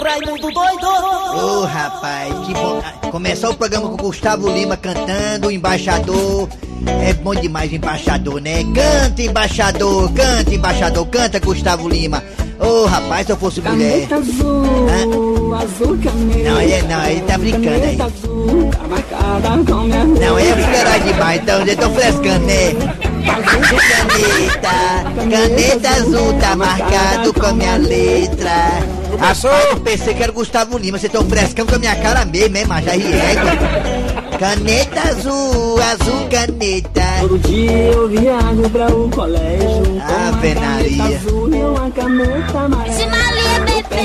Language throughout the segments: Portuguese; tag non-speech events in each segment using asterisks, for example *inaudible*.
Raimundo doido! Ô oh, rapaz, que bom. Começar o programa com Gustavo Lima cantando, o embaixador. É bom demais, embaixador, né? Canta, embaixador, canta, embaixador, canta, Gustavo Lima. Ô oh, rapaz, se eu fosse mulher. Caneta azul, Hã? azul caneta. Não, ele, não, ele tá brincando aí. Azul, tá marcada com minha Não, é fuleiragem demais, então eu tô frescando, né? Caneta, caneta azul tá marcado com a minha letra. Começou? Rapaz, eu pensei que era o Gustavo Lima, vocês tão frescando com a minha cara mesmo, hein, mas já riego. Caneta azul, azul caneta. Todo dia eu viajo pra o colégio. Ah, com venaria. Uma caneta azul e uma caneta amarela. Esse malinho é bebê.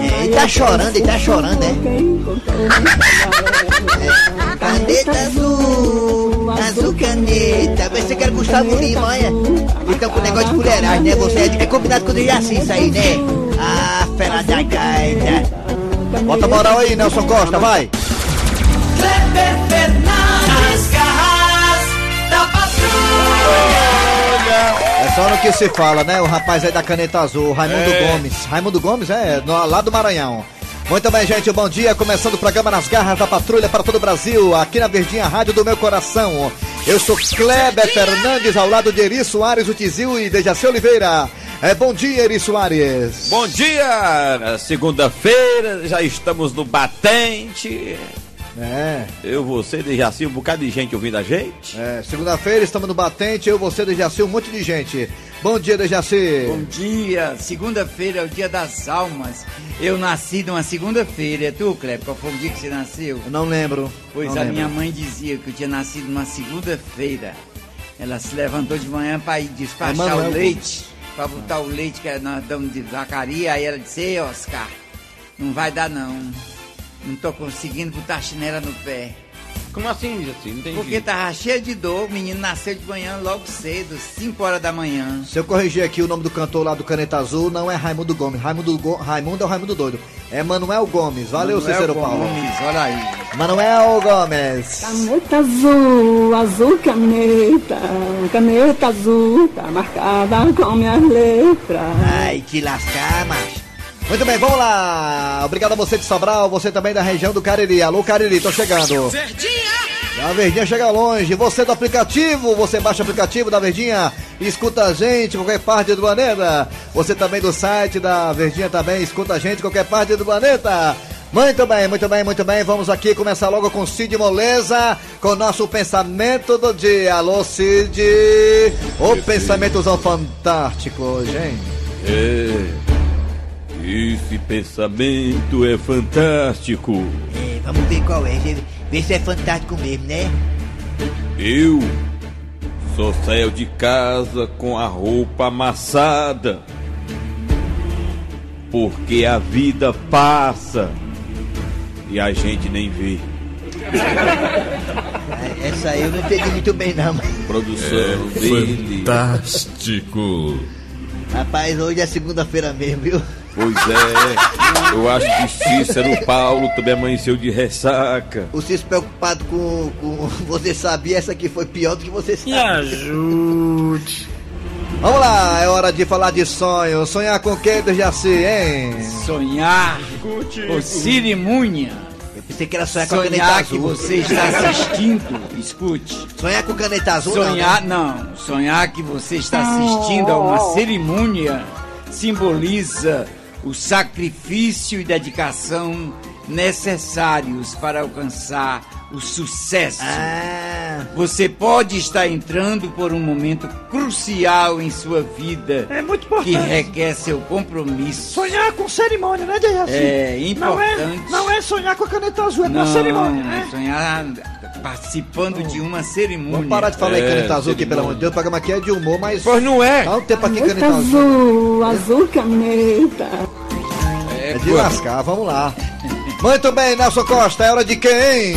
É, ele tá chorando, ele tá chorando, né? Caneta azul, azul caneta. Pensei que era Gustavo Lima, olha. Então com negócio de mulheragem, né? Você é, é combinado com o Dejaci isso aí, né? Ah, fera da gaita. Bota moral aí, Nelson Costa, vai. Kleber Fernandes, garras da patrulha! É só no que se fala, né? O rapaz aí da caneta azul, Raimundo É. Gomes. Raimundo Gomes, é, lá do Maranhão. Muito bem, gente, bom dia. Começando o programa Nas Garras da Patrulha para todo o Brasil, aqui na Verdinha Rádio do Meu Coração. Eu sou Kleber Fernandes, ao lado de Eri Soares, o Tizil e Dejaci Oliveira. É, bom dia, Eri Soares. Bom dia! Segunda-feira, já estamos no batente. É, Eu, você, Dejaci, um bocado de gente ouvindo a gente. é, segunda-feira estamos no Batente, eu, você, Dejaci, um monte de gente. Bom dia, Dejaci. Bom dia, segunda-feira é o dia das almas. Eu nasci numa segunda-feira, é tu, Kleber? Qual foi o dia que você nasceu? Eu não lembro. Pois não a lembro. minha mãe dizia que eu tinha nascido numa segunda-feira. Ela se levantou de manhã para ir despachar Emanuel o leite, para botar o leite que nós damos de vacaria. Aí ela disse: Ei, Oscar, não vai dar não. Não tô conseguindo botar a chinela no pé. Como assim? Não entendi. Porque tava cheio de dor, o menino nasceu de manhã logo cedo, 5 horas da manhã. Se eu corrigir aqui o nome do cantor lá do Caneta Azul, não é Raimundo Gomes. Raimundo, Go... Raimundo é o Raimundo Doido. É Manuel Gomes. Valeu, Manuel Cícero Paulo. Gomes, olha aí. Manuel Gomes. Caneta azul, azul caneta. Caneta azul, tá marcada com minhas letras. Ai, te lascar, macho. Muito bem, vamos lá. Obrigado a você de Sobral, você também da região do Cariri. Alô, Cariri, tô chegando. A Verdinha chega longe. Você do aplicativo, você baixa o aplicativo da Verdinha e escuta a gente qualquer parte do planeta. Você também do site da Verdinha também escuta a gente qualquer parte do planeta. Muito bem, muito bem, muito bem. Vamos aqui começar logo com Cid Moleza, com o nosso pensamento do dia. Alô, Cid. O pensamentozão fantástico hoje, hein? É. Esse pensamento é fantástico. É, vamos ver qual é. Ver- Ver se é fantástico mesmo, né? Eu só saio de casa com a roupa amassada. Porque a vida passa e a gente nem vê. Ah, Essa aí eu não entendi muito bem, não. Produção dele. Fantástico. Rapaz, hoje é segunda-feira mesmo, viu? Pois é, eu acho que Cícero Paulo também amanheceu de ressaca. O Cis preocupado com, com você sabia, essa aqui foi pior do que você sabe. ajude. Vamos lá, é hora de falar de sonho. Sonhar com quem, Dejaci, hein? Sonhar com cerimônia. Eu pensei que era sonhar com a caneta Sonhar que você está assistindo, escute. Sonhar com caneta azul, não, Sonhar, né? não, sonhar que você está assistindo a uma cerimônia simboliza o sacrifício e dedicação necessários para alcançar o sucesso. Ah, Você pode estar entrando por um momento crucial em sua vida É muito que importante. requer seu compromisso. Sonhar com cerimônia, né, Dejaci? É Não é, importante. não é sonhar com a caneta azul, é com a Não, cerimônia, né? sonhar participando de uma cerimônia. Vamos parar de falar em É, caneta azul aqui, pelo amor de Deus. O programa aqui é de humor, mas. Pois não é. Dá um tempo aqui, Caneta caneta azul. azul, azul caneta. É de lascar, vamos lá. Muito bem, Nelson Costa, é hora de quem?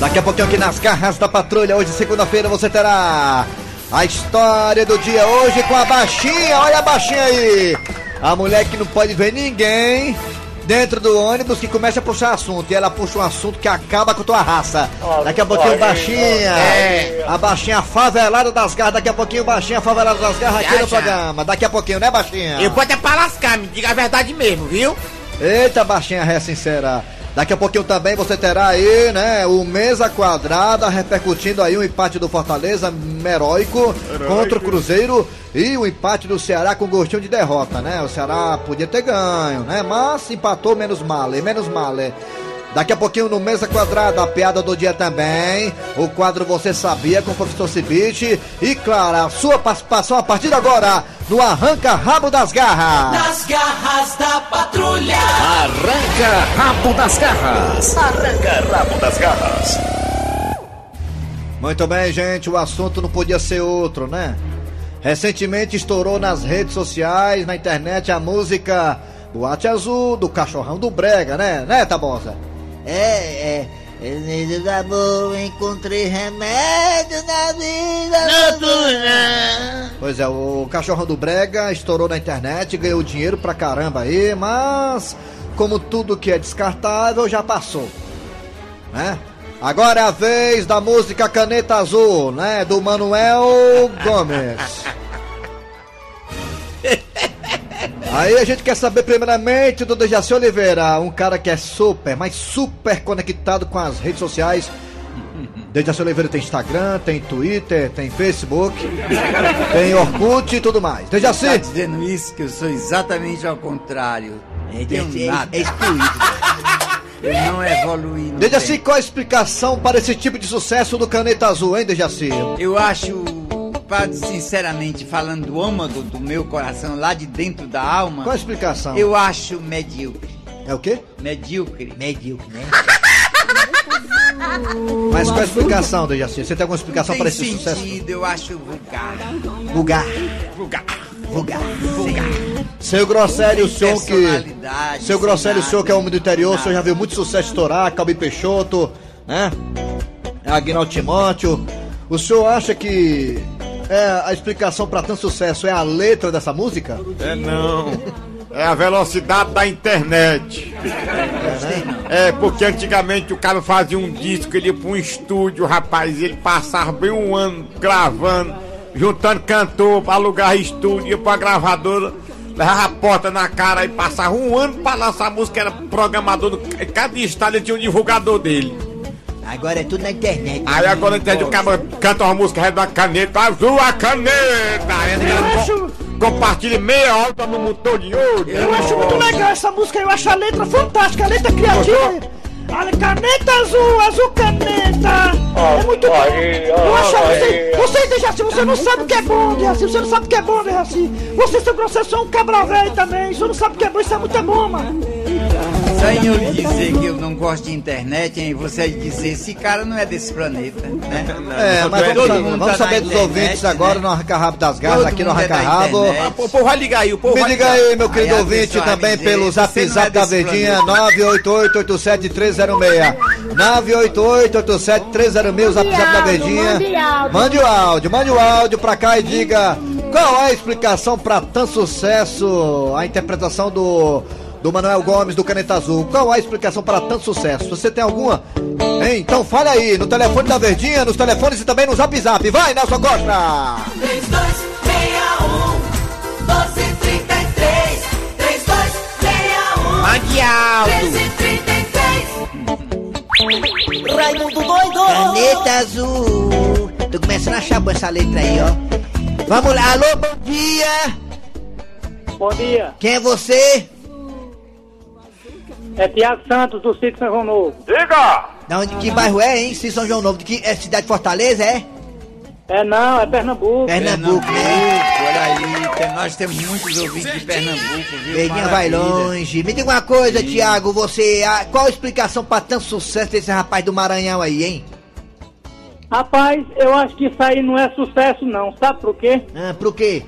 Daqui a pouquinho aqui nas garras da patrulha, hoje segunda-feira você terá a história do dia hoje com a baixinha, olha a baixinha aí. A mulher que não pode ver ninguém dentro do ônibus que começa a puxar assunto. E ela puxa um assunto que acaba com tua raça. Daqui a pouquinho, baixinha. É. A baixinha favelada das garras. Daqui a pouquinho, baixinha favelada das garras aqui no programa. Daqui a pouquinho, né, baixinha? Eu vou até pra lascar, me diga a verdade mesmo, viu? Eita, baixinha ré sincera. Daqui a pouquinho também você terá aí, né, o Mesa Quadrada repercutindo aí o empate do Fortaleza heróico contra o Cruzeiro e o empate do Ceará com gostinho de derrota, né? O Ceará podia ter ganho, né? Mas empatou menos male, menos male. Daqui a pouquinho no Mesa Quadrada, a piada do dia também. O quadro Você Sabia com o professor Cibite. E claro, a sua participação a partir de agora no Arranca Rabo das Garras. Nas garras da patrulha. Arranca rabo das garras. Arranca rabo das garras. Muito bem, gente, o assunto não podia ser outro, né? Recentemente estourou nas redes sociais, na internet, a música Boate Azul, do Cachorrão do Brega, né? Né, Tabosa? É, é. Nesse amor encontrei remédio na vida noturna. Pois é, o Cachorrão do Brega estourou na internet, ganhou dinheiro pra caramba aí, mas como tudo que é descartável já passou, né? Agora é a vez da música Caneta Azul, né? Do Manuel Gomes. *laughs* Aí a gente quer saber primeiramente do Dejaci Oliveira, um cara que é super, mas super conectado com as redes sociais. *laughs* Dejaci Oliveira tem Instagram, tem Twitter, tem Facebook, *laughs* tem Orkut e tudo mais. Tá Dejaci, dizendo isso que eu sou exatamente ao contrário. Não tenho É, nada. é excluído. *laughs* Eu não evoluí no Dejaci, tempo. qual a explicação para esse tipo de sucesso do Caneta Azul, hein, Dejaci? Eu acho, sinceramente, falando do âmago do meu coração, lá de dentro da alma, Qual a explicação? eu acho medíocre. É o quê? Medíocre. Medíocre, né? *laughs* Mas qual a explicação, Dejaci? Você tem alguma explicação para esse sucesso? sentido, eu acho vulgar. Vulgar. Vulgar. Vulgar. Vulgar. Seu Grosselio, o senhor que. Seu Grosselio, o senhor que é homem do interior, o senhor já viu muito sucesso estourar, Calbi Peixoto, né? Agnaldo Timóteo. O senhor acha que é, a explicação para tanto sucesso é a letra dessa música? É não. É a velocidade da internet. É, porque antigamente o cara fazia um disco, ele ia pra um estúdio, rapaz, ele passava bem um ano gravando, juntando cantor pra alugar estúdio, ia pra gravadora, levava a porta na cara e passava um ano pra lançar a música, era programador, do, cada estado tinha um divulgador dele. Agora é tudo na internet. Aí agora entende, o cara canta uma música da caneta, azul a caneta! Aí ele co- compartilha meia hora no motor de ouro. Eu acho muito legal essa música, eu acho a letra fantástica, a letra criativa. A caneta azul, azul caneta. É muito bom. Eu acho você. Você, Dejaci, você não sabe o que é bom, Dejaci. Você não sabe o que é bom, Dejaci. Você, seu grosso, só um cabra velho também. Você não sabe o que é bom, isso é muito bom, mano. Sem eu dizer que eu não gosto de internet, hein? Você dizer esse cara não é desse planeta, né? *laughs* É, mas vamos, Todo saber- mundo vamos tá saber dos internet, ouvintes né? agora no Arranca Rabo das Garras, aqui no é Arranca da Rabo. internet. Ah, O povo vai ligar aí, o povo Me ligar. aí, meu querido Aí ouvinte, também dizer, pelo zap é zap da desse Verdinha, planeta. 988-87306. 988-87306, o zap zap da Verdinha. Mande o áudio, mande o áudio pra cá e diga qual é a explicação pra tanto sucesso, a interpretação do, do Manuel Gomes do Caneta Azul. Qual é a explicação para tanto sucesso? Você tem alguma? Hein? Então fale aí, no telefone da Verdinha, nos telefones e também no zap zap. Vai, Nelson Costa! 3261 1233 3261 Mande áudio. 1333 Raimundo doido! Caneta azul. Tô começando a achar boa essa letra aí, ó. Vamos lá, alô, bom dia. Bom dia, Quem é você? É Tiago Santos do Sítio São João Novo. Da onde, que bairro é, hein? Sim, São João Novo. De que, é cidade de Fortaleza, é? É não, é Pernambuco. Pernambuco, né? Olha aí, tem- nós temos muitos ouvintes de Pernambuco, viu? Verdinha vai longe. Me diga uma coisa, Tiago, você. qual a explicação pra tanto sucesso desse rapaz do Maranhão aí, hein? Rapaz, eu acho que isso aí não é sucesso não, sabe por quê? Ah, por quê?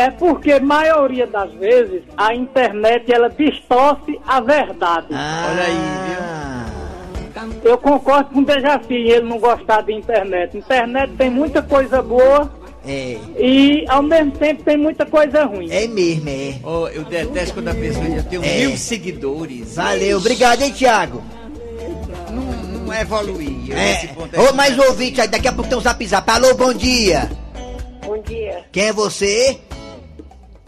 É porque maioria das vezes a internet ela distorce a verdade. Ah, Olha aí, Eu concordo com o Dejaci, ele não gostar de internet. Internet tem muita coisa boa, É. E ao mesmo tempo tem muita coisa ruim. É mesmo, é. Oh, eu detesto quando a pessoa já tem É. mil seguidores. Valeu, obrigado, hein, Thiago? Não, não evoluir. É. Ponto Ô, mais um ouvinte aí, daqui a pouco tem um zap zap. Alô, bom dia. Bom dia. Quem é você?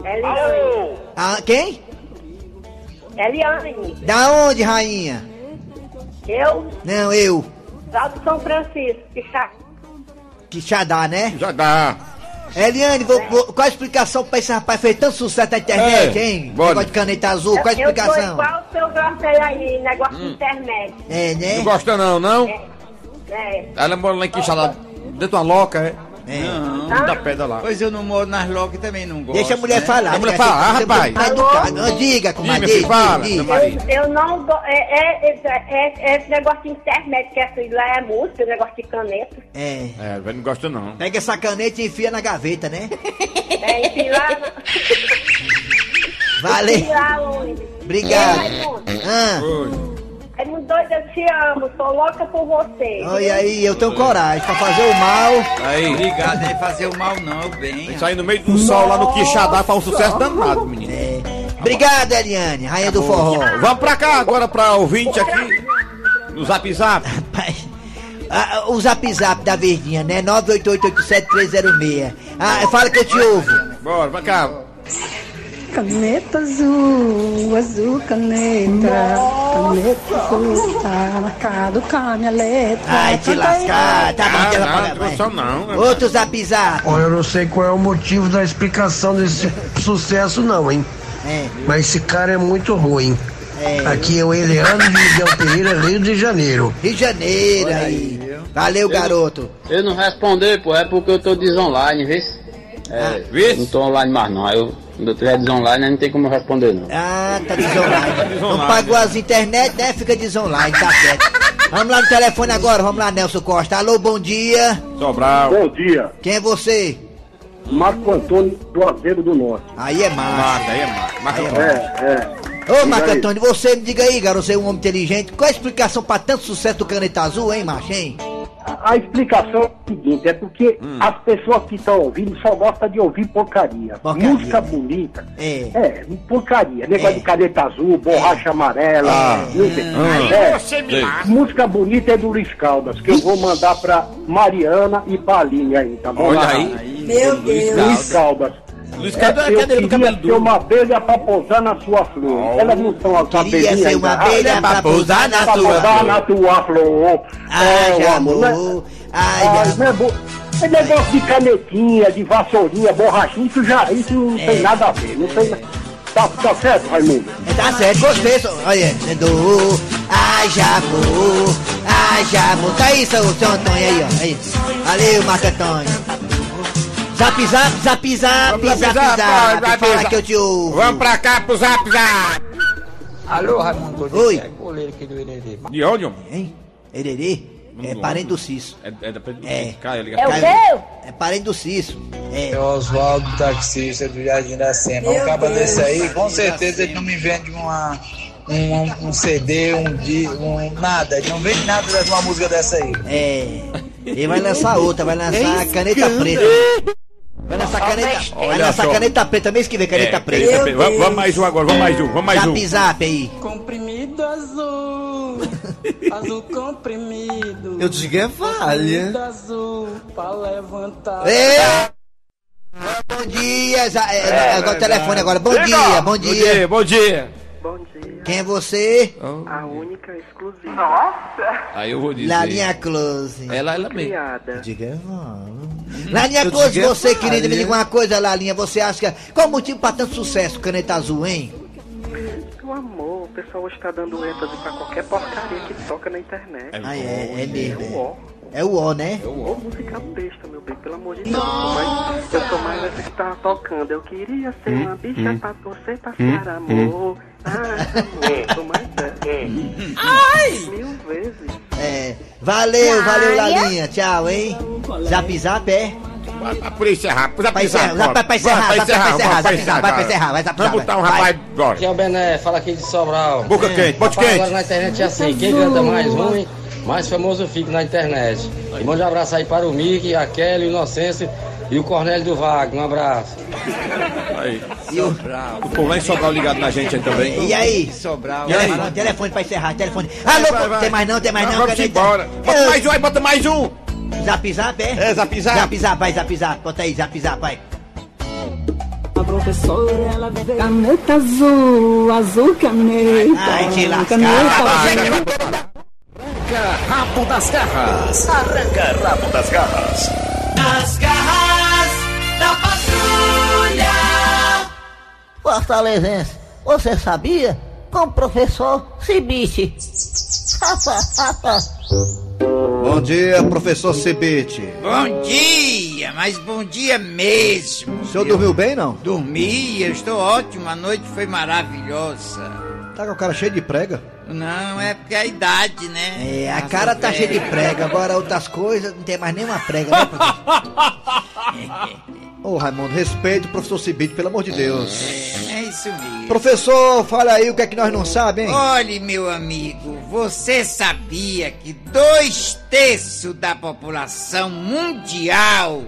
Eliane. Ah, quem? Eliane. Da onde, rainha? Eu, Não, eu. lá do São Francisco, que chá. Quixadá, né? Já dá. Eliane, vou- vou- qual a explicação pra esse rapaz fez tanto sucesso na internet, É, hein? bora. Negócio de caneta azul, qual a Eu sou explicação? igual o seu grosseiro aí, negócio de internet. É, né? Não gosta não, não? É. Ela mora lá em Quixadá, dentro de uma loca, é? Não. Da pedra lá. Pois eu não moro nas locas e também não gosto. Deixa a mulher né? falar. A mulher fala, Você- você rapaz. tá educado. Não, diga, comadre. Diga, filho, fala. Eu, eu não go- é, é, é, é, é esse negócio de internet, que essa lá é música, negócio de caneta. É. É, velho, não gosta não. Pega essa caneta e enfia na gaveta, né? É, enfim, lá. Valeu. lá? Obrigado. Ei, Raimundo. Ah, Raimundo doido, eu te amo, sou louca por você. olha aí, eu tenho coragem pra fazer o mal. Aí. Obrigado, não é fazer o mal não, bem. Isso aí no meio do sol lá no Quixadá faz um sucesso danado, menino. É. Obrigado, Eliane, rainha do forró. Vamos pra cá agora pra ouvinte aqui. No zap zap. Rapaz, ah, o zap zap da Verdinha, né? 98887-306. Ah, fala que eu te ouvo. Bora, pra cá. Caneta azul, azul caneta. Caneta azul, tá marcado com a minha letra. Ai, te Canta aí. lascar. Tá bom, Ah, deixa não, não só não. né? Outro zap zap. Olha, eu não sei qual é o motivo da explicação desse sucesso, não, hein? É, Mas esse cara é muito ruim. é. Aqui é o Eliano de Miguel Pereira, Rio de Janeiro. Rio de Janeiro Olha aí. Valeu, garoto. Eu não responder, pô, é porque eu tô desonline, vê? É, Vê? não tô online mais não. Eu, quando eu tiver desonline, não tem como responder não. Ah, tá desonline. *laughs* desonline. Não pagou as internet, né? Fica desonline, tá certo. Vamos lá no telefone agora, vamos lá, Nelson Costa. Alô, bom dia. Sobral. Bom dia, Quem é você? Marco Antônio do Azeiro do Norte. Aí é macho. Marca, aí é. Marca Aí é É, é. Ô, Marco. Antônio, você me diga aí, garoto, você é um homem inteligente. Qual a explicação pra tanto sucesso do Caneta Azul, hein, macho, hein? A, a explicação é o seguinte, é porque as pessoas que estão ouvindo só gostam de ouvir porcaria. Porcaria. Música bonita. É. É, porcaria. Negócio É. de caneta azul, borracha amarela. Ah. Ah. É, música bonita é do Luiz Caldas, que eu vou mandar pra Mariana e pra Aline aí, tá bom? Olha Lá. aí. Meu Deus. Luiz Caldas. Luiz Caldas é eu cadeira do queria cabelo duro. uma abelha pra pousar na sua flor. Elas não são as Queria abelhinhas ser uma abelha pra pousar na pra sua pousar flor. na tua flor. Ai, É, amor, né? amor. Ai, Ai, amor. não é, bo... é negócio de canetinha, de vassourinha, borrachinha, isso já isso não tem nada a ver. Não tem... tá, tá certo, Raimundo? É, Tá certo, gostei. só- Olha, do ai, já vou, ai, já vou. Tá aí, seu, seu Antônio aí, ó. Aí. Valeu, Marco Antônio. Zap, zap, zap, zap, zap, zap, zap. zap, Fala que eu te ouvo. Vamos pra cá pro zap zap. Alô, Raimundo Oi. é goleiro aqui do Hererê. De onde, homem? Hein? Hererê? É parente do Cisso. É, é da É. Caio, liga. É o quê? É parente do Cisso. É. É o Oswaldo, taxista do Jardim da Sema. Um cabo desse aí, com certeza ele não me vende uma, um, um CD, um, di- um nada. Ele não vende nada de uma música dessa aí. É. Ele vai lançar outra, vai lançar a caneta preta. Vai lançar caneta. Vai só. caneta preta, mês que vem, caneta É, preta. Vamos, vamos mais um agora, vamos mais um, vamos mais um. Zap zap aí. Comprimido azul, azul comprimido. Eu digo é Comprimido valha. azul, pra levantar. Ei! Bom dia, za- é, agora o telefone agora. Bom dia, bom Bom dia. dia, bom dia. Bom dia. Quem é você? A única exclusiva. Aí eu vou dizer. Lalinha Close. Ela, ela mesmo. Criada. Diga, é. Lalinha Eu Close, é você, querida, me diga uma coisa, Lalinha. Você acha que. Qual o motivo pra tanto sucesso, Caneta Azul, hein? Meu amor, o pessoal hoje tá dando ênfase pra qualquer porcaria que toca na internet. Ah, é, é mesmo. É o É, ó. é o O, né? Ô, música besta, meu bem, pelo amor de Deus. Mas eu sou mais essa que tá tocando. Eu queria ser uma bicha pra torcer pra ser amor. Ah, amor, sou mais essa. Ai! Mil vezes. É. Valeu, valeu, Lalinha. Tchau, hein? Zap zap, é? Vai pra encerrar, pra Pra encerrar, encerrar. pra- pra encerrar, Vai pra encerrar, vai pra encerrar, vai pra encerrar, vai zap, Vamos zap, botar um vai. rapaz agora. Aqui é o Bené, fala aqui de Sobral. Boca quente, bote quente. Agora na internet é assim, quem canta mais ruim, mais famoso fica na internet. E mande um abraço aí para o Mickey, a Kelly, o Inocêncio E o Cornélio do Vago, um abraço. Aí. O povo lá em Sobral ligado na gente aí também. E aí? Sobral. Telefone, telefone pra encerrar, telefone. Alô, vai, vai. tem mais não, tem mais não. Vamos caneta. embora. Bota mais um aí, bota mais um. Zap zap, é? É, zap zap. Zap zap, vai, zap zap. Bota aí, zap zap, vai. A professora, ela veio. Caneta azul, azul caneta. Ai, te lascar. Caneta azul. Arranca rabo das garras. Arranca rabo das garras. Nas garras da patrulha. Fortalezense, você sabia? Com o professor Cibite. Bom dia, professor Cibite. Bom dia, mas bom dia mesmo. O senhor dormiu bem, não? Dormi, eu estou ótimo, a noite foi maravilhosa. Tá com a cara cheia de prega. Não, é porque é a idade, né? É, a Nossa, cara tá cheia de prega, agora outras coisas não tem mais nenhuma prega, né, professor? *laughs* Ô, Raimundo, respeito o professor Cibite, pelo amor de Deus. É isso mesmo. Professor, fala aí o que é que nós não sabemos, hein? Olhe, meu amigo, você sabia que dois terços da população mundial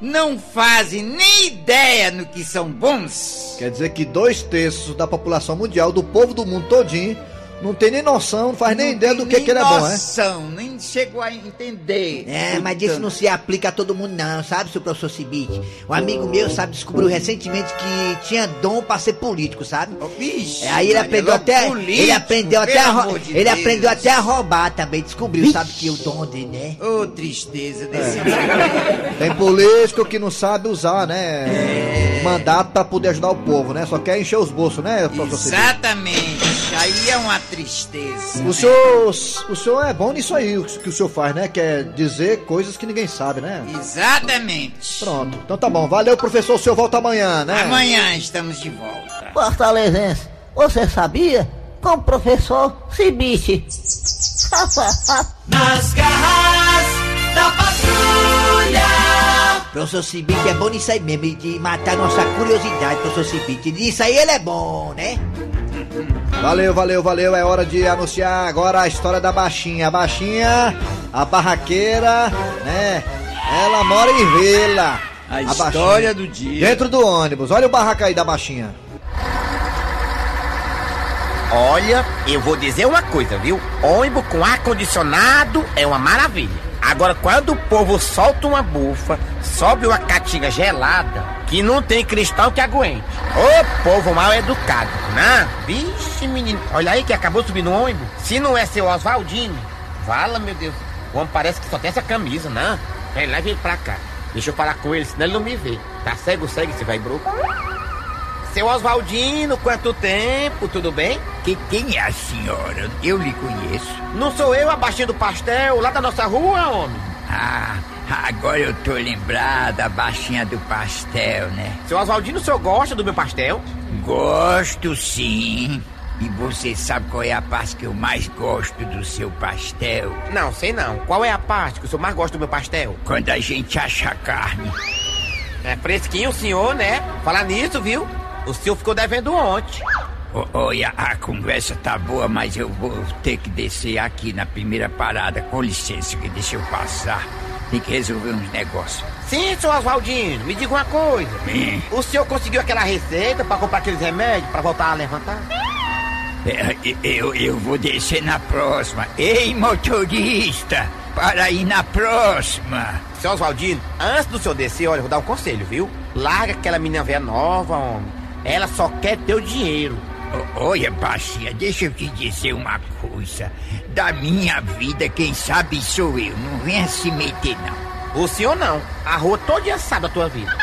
não fazem nem ideia no que são bons? Quer dizer que dois terços da população mundial, do povo do mundo todinho, não tem nem noção, não faz nem ideia do que, Nem que ele é bom, é? noção, nem chegou a entender. É, mas isso não se aplica a todo mundo não, sabe, seu professor Cibite? Um amigo meu, sabe, descobriu recentemente que tinha dom pra ser político, sabe? Vixe, É, aí ele aprendeu logo até, político, ele aprendeu até a de ele Deus. aprendeu até a roubar também, descobriu, sabe que o dom dele, né? Ô, tristeza desse Tem político que não sabe usar, né? É. Mandato pra poder ajudar o povo, né? Só quer encher os bolsos, né, professor Cibite? Aí é uma tristeza. O senhor, o senhor é bom nisso aí, o que o senhor faz, né? Quer dizer coisas que ninguém sabe, né? Exatamente. Pronto, então tá bom. Valeu, professor. O senhor volta amanhã, né? Amanhã estamos de volta. Fortalezense, você sabia? Com o professor Cibite. Nas garras da patrulha. Professor Cibite é bom nisso aí mesmo, de matar nossa curiosidade, professor Cibite. Nisso aí ele é bom, né? Valeu, valeu, valeu. É hora de anunciar agora a história da baixinha. A baixinha, a barraqueira, né? Ela mora em vila. A baixinha. história do dia. Dentro do ônibus. Olha o barraco aí da baixinha. Olha, eu vou dizer uma coisa, viu? Ônibus com ar-condicionado é uma maravilha. Agora, quando o povo solta uma bufa, sobe uma caatinga gelada, que não tem cristal que aguente. Ô povo mal educado, né? Vixe, menino, olha aí que acabou subindo no ônibus. Se não é seu Oswaldinho, fala, meu Deus. O homem parece que só tem essa camisa, né? Vem, leva ele pra cá. Deixa eu falar com ele, senão ele não me vê. Tá cego, segue, você vai bruto. Seu Oswaldino, quanto tempo, tudo bem? Que, quem é a senhora? Eu lhe conheço. Não sou eu, a baixinha do pastel, lá da nossa rua, homem? Ah, agora eu tô lembrado da baixinha do pastel, né? Seu Oswaldino, o senhor gosta do meu pastel? Gosto sim. E você sabe qual é a parte que eu mais gosto do seu pastel? Não, sei não. Qual é a parte que o senhor mais gosta do meu pastel? Quando a gente acha a carne. É fresquinho o senhor, né? Falar nisso, viu? O senhor ficou devendo ontem. Olha, a conversa tá boa, mas eu vou ter que descer aqui na primeira parada. Com licença, que deixa eu passar. Tem que resolver uns negócios. Sim, seu Oswaldino, me diga uma coisa. Hum. O senhor conseguiu aquela receita pra comprar aqueles remédios pra voltar a levantar? É, eu, eu vou descer na próxima. Ei, motorista! Para ir na próxima! Seu Oswaldino, antes do senhor descer, olha, eu vou dar um conselho, viu? Larga aquela menina velha nova, homem. Ela só quer teu dinheiro. Olha, baixinha, deixa eu te dizer uma coisa. Da minha vida, quem sabe sou eu. Não venha se meter, não. O senhor não. A rua toda sabe a tua vida.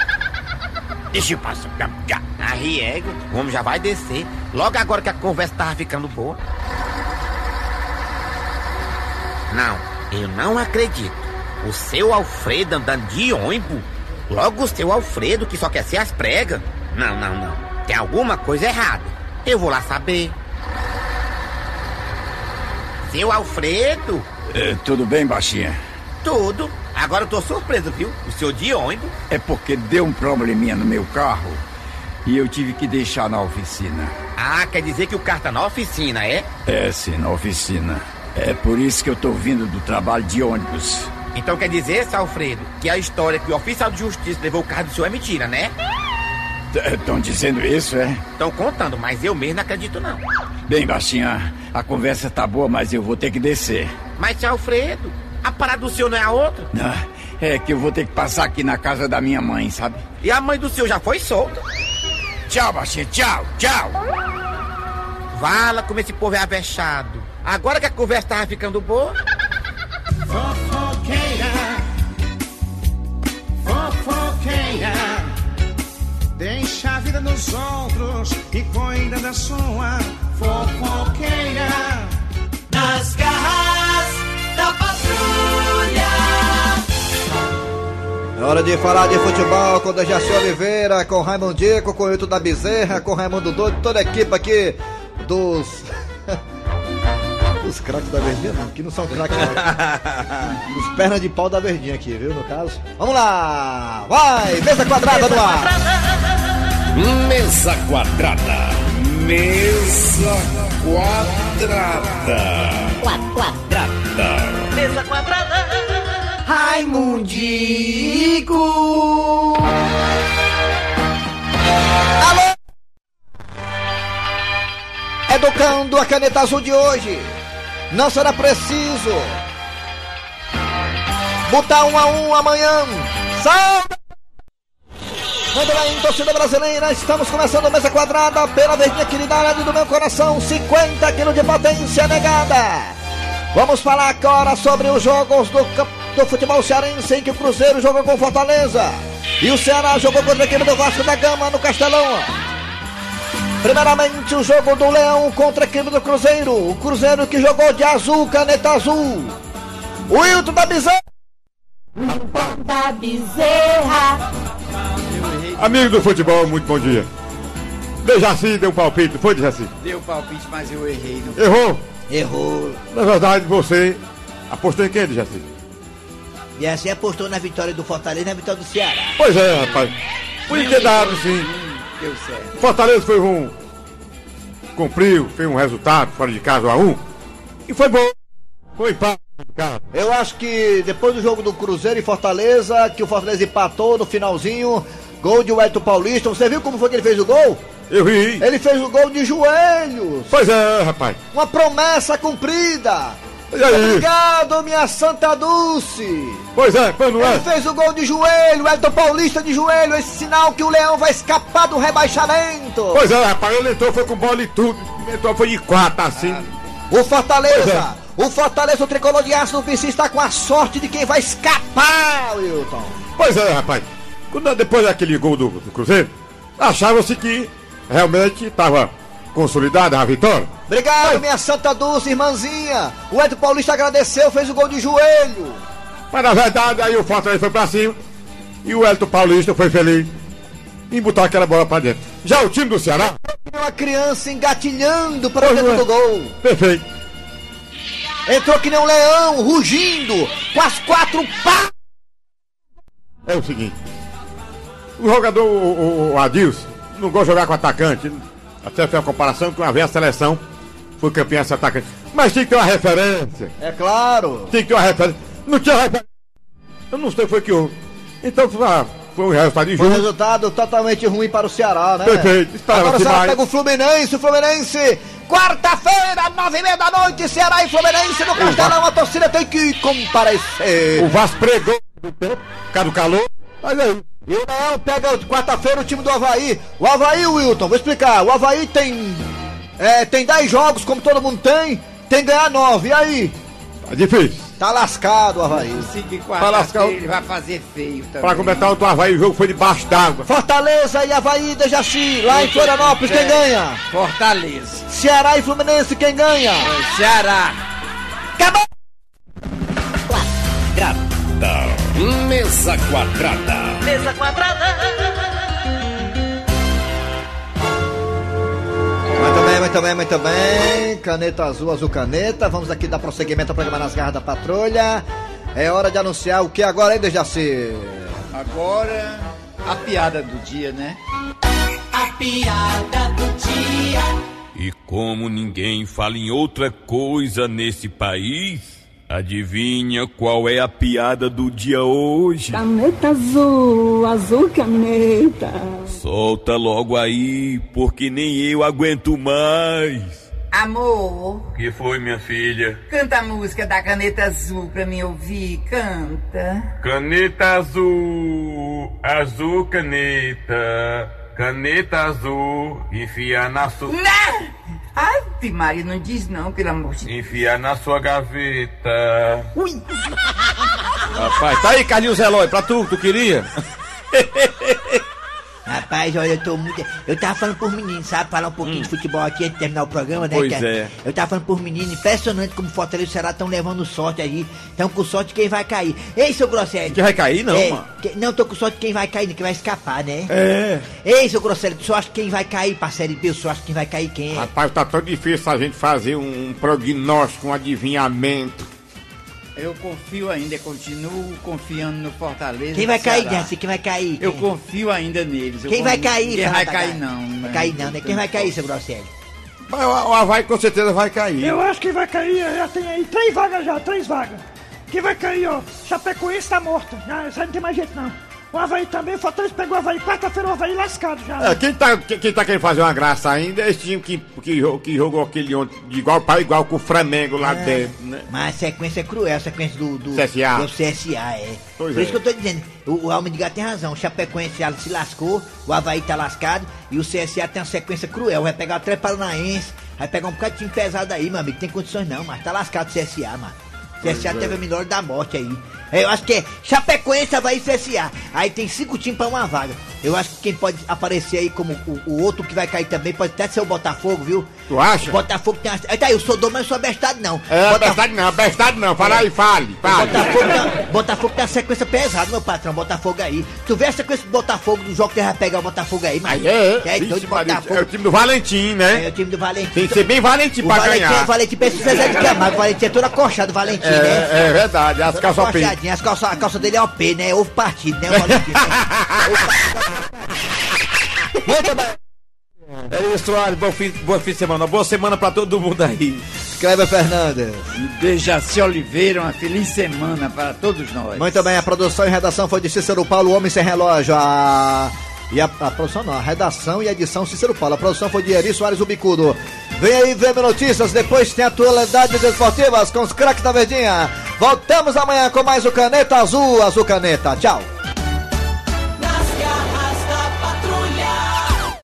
*laughs* Deixa eu passar. Já, já. Arriego, o homem já vai descer. Logo agora que a conversa tava ficando boa. Não, eu não acredito. O seu Alfredo andando de ônibus? Logo o seu Alfredo que só quer ser as pregas? Não, não, não. Tem alguma coisa errada. Eu vou lá saber. Seu Alfredo? É, tudo bem, baixinha? Tudo. Agora eu tô surpreso, viu? O senhor de ônibus? É porque deu um probleminha no meu carro e eu tive que deixar na oficina. Ah, quer dizer que o carro tá na oficina, é? É, sim, na oficina. É por isso que eu tô vindo do trabalho de ônibus. Então quer dizer, seu Alfredo, que a história que o oficial de justiça levou o carro do senhor é mentira, né? Estão dizendo isso, é? Estão contando, mas eu mesmo não acredito não. Bem, baixinha, a conversa tá boa, mas eu vou ter que descer. Mas, seu Alfredo, a parada do senhor não é a outra? Ah, é que eu vou ter que passar aqui na casa da minha mãe, sabe? E a mãe do senhor já foi solta? Tchau, baixinha, tchau, tchau. Vala como esse povo é avexado. Agora que a conversa tava ficando boa... vida nos outros e cuida da sua fofoqueira. Nas garras da patrulha. É hora de falar de futebol com o Dejaci Oliveira, com Raimundo Dico, com o Hilton da Bezerra, com Raimundo Doido, toda a equipe aqui dos. *laughs* Os craques da Verdinha, não, que não são craques, não. *laughs* Os pernas de pau da Verdinha aqui, viu, no caso. Vamos lá! Vai! Mesa quadrada no ar! Mesa quadrada. Mesa quadrada. Quadrada. Mesa quadrada. Raimundico! Alô! Educando a caneta azul de hoje. Não será preciso botar um a um amanhã. Salve! Muito bem, torcida brasileira, estamos começando mesa quadrada pela verdinha queridade do meu coração, 50 quilos de potência negada. Vamos falar agora sobre os jogos do, do futebol cearense em que o Cruzeiro jogou com Fortaleza e o Ceará jogou contra a equipe do Vasco da Gama no Castelão. Primeiramente, o jogo do Leão contra a equipe do Cruzeiro. O Cruzeiro que jogou de azul, caneta azul. O Hilton da Bizarra. Da bezerra. Amigo do futebol, muito bom dia. Dejaci deu um palpite, foi Dejaci? Deu palpite, mas eu errei. Não... Errou? Errou. Na verdade, você apostou em quem, Dejaci? E assim apostou na vitória do Fortaleza e na vitória do Ceará. Pois é, rapaz. Ter dado, sim. Deu certo. Fortaleza foi um. Cumpriu, fez um resultado fora de casa 1 a 1 E foi bom. Foi empate. Eu acho que depois do jogo do Cruzeiro e Fortaleza, que o Fortaleza empatou no finalzinho, gol de Wellington Paulista. Você viu como foi que ele fez o gol? Eu vi. Ele fez o gol de joelhos. Pois é, rapaz. Uma promessa cumprida. E aí? Obrigado, minha Santa Dulce. Pois é, não é? Ele fez o gol de joelho, o Elton Paulista de joelho, esse sinal que o Leão vai escapar do rebaixamento. Pois é, rapaz, ele entrou, foi com bola e tudo. Entrou, foi de quatro, assim. O Fortaleza, o Fortaleza, o tricolor de aço do PC está com a sorte de quem vai escapar, Wilton. Pois é, rapaz. Quando, depois daquele gol do, do Cruzeiro, achava-se que realmente estava consolidada a vitória. Obrigado, minha Santa Dulce, irmãzinha. O Elton Paulista agradeceu, fez o gol de joelho. Mas na verdade, aí o Fortaleza foi pra cima e o Elton Paulista foi feliz em botar aquela bola pra dentro. Já o time do Ceará, Uma criança engatilhando para dentro do gol. perfeito. Entrou que nem um leão, rugindo, com as quatro pá. É o seguinte: o jogador, o, o, Adilson, não gosta de jogar com atacante. Até foi a comparação que uma vez a seleção foi campeã esse atacante. Mas tem que ter uma referência. É claro. Tem que ter uma referência. Não tinha referência. Eu não sei foi que houve. Então foi, uma- foi um resultado Foi um injusto. resultado totalmente ruim para o Ceará, né? Perfeito. Esperava Agora o Ceará pega o Fluminense, o Fluminense. Quarta-feira, nove e meia da noite, Ceará e Fluminense no Castelão. A torcida tem que comparecer. O Vasco pregou do tempo, por causa do calor. Mas aí. E o Leão pega quarta-feira o time do Havaí. O Havaí, Wilton, vou explicar. O Havaí tem. É, tem 10 jogos, como todo mundo tem. Tem que ganhar 9. E aí? Tá difícil. Tá lascado o Havaí. Se que Pra lascar o- quarta-feira ele vai fazer feio também. Pra completar o do Havaí, o jogo foi debaixo d'água. Fortaleza e Havaí, Dejaci. Lá em Florianópolis, quem ganha? Fortaleza. Ceará e Fluminense, quem ganha? Ceará. Acabou! Quadrada. Mesa quadrada. Mesa quadrada. Muito bem, muito bem, muito bem. Caneta azul, azul caneta. Vamos aqui dar prosseguimento ao programa nas garras da patrulha. É hora de anunciar o que agora, hein, Dejaci? Agora, a piada do dia, né? A piada do dia. E como ninguém fala em outra coisa nesse país, Adivinha qual é a piada do dia hoje? Caneta azul, azul caneta. Solta logo aí, porque nem eu aguento mais. Amor, O que foi, minha filha? canta a música da caneta azul pra me ouvir, canta. Caneta azul, azul caneta, caneta azul, enfia na sua. Não! Ai, Maria, não diz não, pelo amor de Deus. Enfia na sua gaveta. Ui! Rapaz, tá aí, Carlinhos Eloy, pra tu, tu queria? *laughs* Rapaz, olha, eu tô muito. Eu tava falando por menino, sabe? Falar um pouquinho de futebol aqui antes de terminar o programa, né? Pois cara? é. Eu tava falando por menino, impressionante como Fortaleza e Ceará estão levando sorte aí. Estão com sorte de quem vai cair. Ei, seu Grosselho. Quem vai cair, não, É, mano. que- não, tô com sorte de quem vai cair, quem vai escapar, né? É. Ei, seu Grosselho, tu só acha que quem vai cair pra Série B? Eu só acho que quem vai cair quem é? Rapaz, tá tão difícil a gente fazer um prognóstico, um adivinhamento. Eu confio ainda, continuo confiando no Fortaleza. Quem vai cair. Jesse? Quem vai cair? Eu confio ainda neles. Quem vai cair? Quem vai cair, não. Vai cair não, né? Quem vai cair, seu Grosselho? Mas o, Havaí com certeza vai cair. Eu acho que vai cair, já tem aí três vagas já, três vagas. Quem vai cair, ó, Chapecoense tá morta. Já, já não tem mais jeito não. O Havaí também, o Fortaleza pegou o Havaí, quarta-feira o Havaí lascado já. É, quem, tá, quem, quem tá querendo fazer uma graça ainda é esse time que, que, que jogou aquele ontem de igual para igual com o Flamengo lá É. dentro, né? Mas a sequência é cruel, a sequência do, do CSA. do CSA, é. Pois Por é. isso que eu tô dizendo, o, o Alma de Gato tem razão, o Chapecoense já se lascou, o Havaí tá lascado e o CSA tem uma sequência cruel, vai pegar o Paranaense, vai pegar um bocado de time pesado aí, meu amigo, tem condições não, mas tá lascado o CSA, mano. O teve a melhor da morte aí. É, Eu acho que é Chapecoense, Havaí e CSA. Aí tem cinco times pra uma vaga. Eu acho que quem pode aparecer aí como o, o outro que vai cair também pode até ser o Botafogo, viu? Tu acha? Botafogo tem uma... Aí tá aí, eu sou dom, mas não sou abestado não. É, Bota- bestade não, bestade não, fala aí, fale, fale. Botafogo, tá, Botafogo tem uma sequência pesada, meu patrão. Botafogo aí. Tu vê a sequência do Botafogo do jogo que vai pegar o Botafogo aí, mas. É, é. é, Vixe, Maria, Botafogo. é o time do Valentim, né? É o time do Valentim. Tem que ser bem Valentim O pra Valentim, ganhar. O Valentim pensa Zezé de Camargo. O Valentim é todo acochado, o Valentim, né? É, é verdade, as calças acochadinho, As calças, a calça dele é OP, né? Ovo partido, né? O Valentim. *laughs* Muito bem. É isso, Soares, bom fim, bom fim de semana. Boa semana pra todo mundo aí. Kleber Fernandes. E Dejaci Oliveira, uma feliz semana para todos nós. Muito bem, a produção e redação foi de Cícero Paulo, Homem Sem Relógio. A... E a, a produção não, a redação e a edição Cícero Paulo. A produção foi de Eri Soares Ubicudo. Vem aí, VM Notícias, depois tem atualidades esportivas com os craques da Verdinha. Voltamos amanhã com mais o Caneta Azul, Azul Caneta. Tchau.